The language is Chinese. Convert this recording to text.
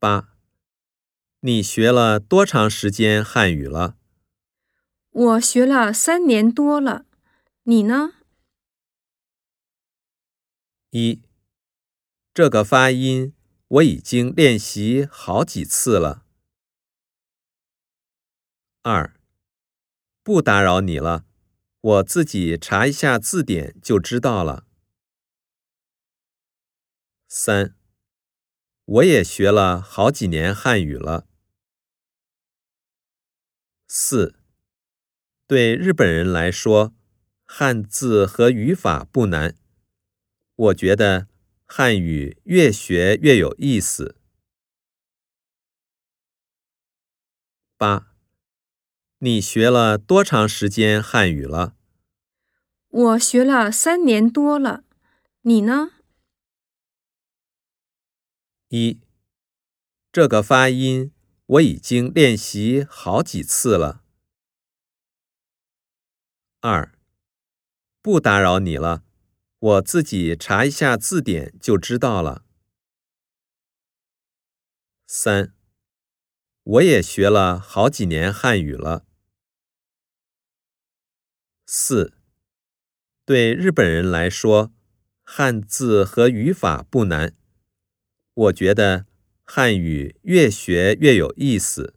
八，你学了多长时间汉语了？我学了三年多了，你呢？一，这个发音我已经练习好几次了。二，不打扰你了，我自己查一下字典就知道了。三，我也学了好几年汉语了。四，对日本人来说，汉字和语法不难。我觉得汉语越学越有意思。八，你学了多长时间汉语了？我学了三年多了，你呢？一，这个发音我已经练习好几次了。二，不打扰你了。我自己查一下字典就知道了。三，我也学了好几年汉语了。四，对日本人来说，汉字和语法不难。我觉得汉语越学越有意思。